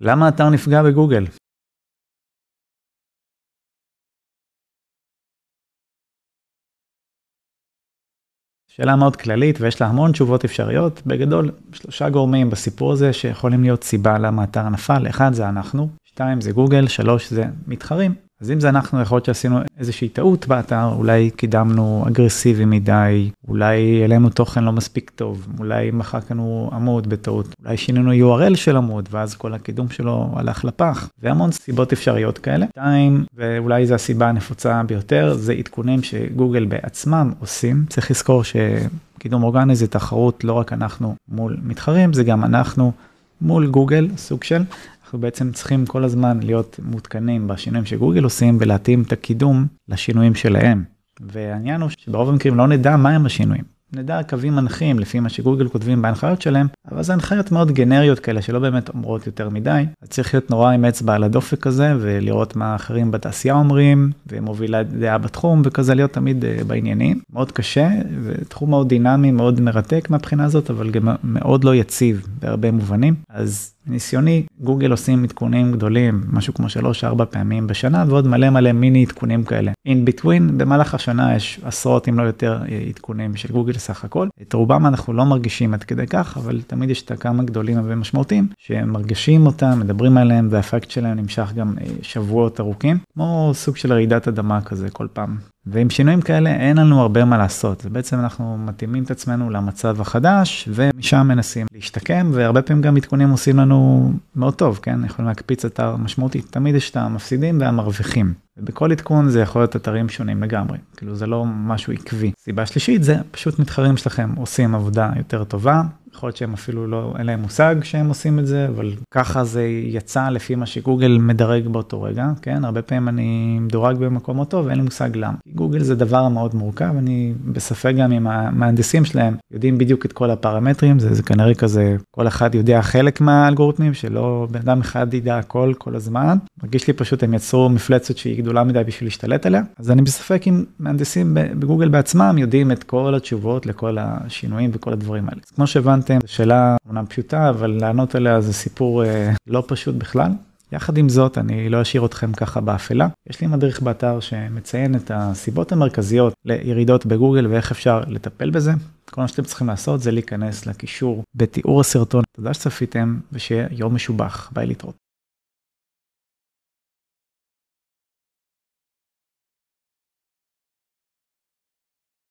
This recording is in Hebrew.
למה האתר נפגע בגוגל? שאלה מאוד כללית ויש לה המון תשובות אפשריות, בגדול שלושה גורמים בסיפור הזה שיכולים להיות סיבה למה האתר נפל, אחד זה אנחנו, שתיים זה גוגל, שלוש זה מתחרים. אז אם זה אנחנו יכול להיות שעשינו איזושהי טעות באתר, אולי קידמנו אגרסיבי מדי, אולי העלינו תוכן לא מספיק טוב, אולי מחקנו עמוד בטעות, אולי שינינו URL של עמוד ואז כל הקידום שלו הלך לפח, והמון סיבות אפשריות כאלה. שתיים, ואולי זו הסיבה הנפוצה ביותר, זה עדכונים שגוגל בעצמם עושים, צריך לזכור שקידום אורגני זה תחרות לא רק אנחנו מול מתחרים, זה גם אנחנו מול גוגל, סוג של. אנחנו בעצם צריכים כל הזמן להיות מעודכנים בשינויים שגוגל עושים ולהתאים את הקידום לשינויים שלהם. והעניין הוא שברוב המקרים לא נדע מהם השינויים. נדע קווים מנחים לפי מה שגוגל כותבים בהנחיות שלהם, אבל זה הנחיות מאוד גנריות כאלה שלא באמת אומרות יותר מדי. אז צריך להיות נורא עם אצבע על הדופק כזה ולראות מה אחרים בתעשייה אומרים ומובילה דעה בתחום וכזה להיות תמיד uh, בעניינים. מאוד קשה ותחום מאוד דינמי מאוד מרתק מהבחינה הזאת אבל גם מאוד לא יציב בהרבה מובנים. אז ניסיוני גוגל עושים עדכונים גדולים משהו כמו 3-4 פעמים בשנה ועוד מלא מלא מיני עדכונים כאלה. in between במהלך השנה יש עשרות אם לא יותר עדכונים של גוגל סך הכל. את רובם אנחנו לא מרגישים עד כדי כך אבל תמיד יש את הכמה גדולים ומשמעותיים שמרגישים אותם מדברים עליהם והאפקט שלהם נמשך גם שבועות ארוכים כמו סוג של רעידת אדמה כזה כל פעם. ועם שינויים כאלה אין לנו הרבה מה לעשות, בעצם אנחנו מתאימים את עצמנו למצב החדש ומשם מנסים להשתקם והרבה פעמים גם עדכונים עושים לנו מאוד טוב, כן, יכולים להקפיץ אתר משמעותי, תמיד יש את המפסידים והמרוויחים. ובכל עדכון זה יכול להיות אתרים שונים לגמרי, כאילו זה לא משהו עקבי. סיבה שלישית זה פשוט מתחרים שלכם עושים עבודה יותר טובה, יכול להיות שהם אפילו לא, אין להם מושג שהם עושים את זה, אבל ככה זה יצא לפי מה שגוגל מדרג באותו רגע, כן? הרבה פעמים אני מדורג במקום אותו ואין לי מושג למה. גוגל זה דבר מאוד מורכב, אני בספק גם אם המהנדסים שלהם יודעים בדיוק את כל הפרמטרים, זה, זה כנראה כזה, כל אחד יודע חלק מהאלגוריתמים, שלא בן אדם אחד ידע הכל כל הזמן. מרגיש לי פשוט הם יצרו מפלצת שהיא גדולה מדי בשביל להשתלט עליה, אז אני בספק אם מהנדסים בגוגל בעצמם יודעים את כל התשובות לכל השינויים וכל הדברים האלה. כמו שהבנתי, שאלתם, שאלה אמנם פשוטה, אבל לענות עליה זה סיפור אה, לא פשוט בכלל. יחד עם זאת, אני לא אשאיר אתכם ככה באפלה. יש לי מדריך באתר שמציין את הסיבות המרכזיות לירידות בגוגל ואיך אפשר לטפל בזה. כל מה שאתם צריכים לעשות זה להיכנס לקישור בתיאור הסרטון. תודה שצפיתם ושיהיה יום משובח. ביי להתראות.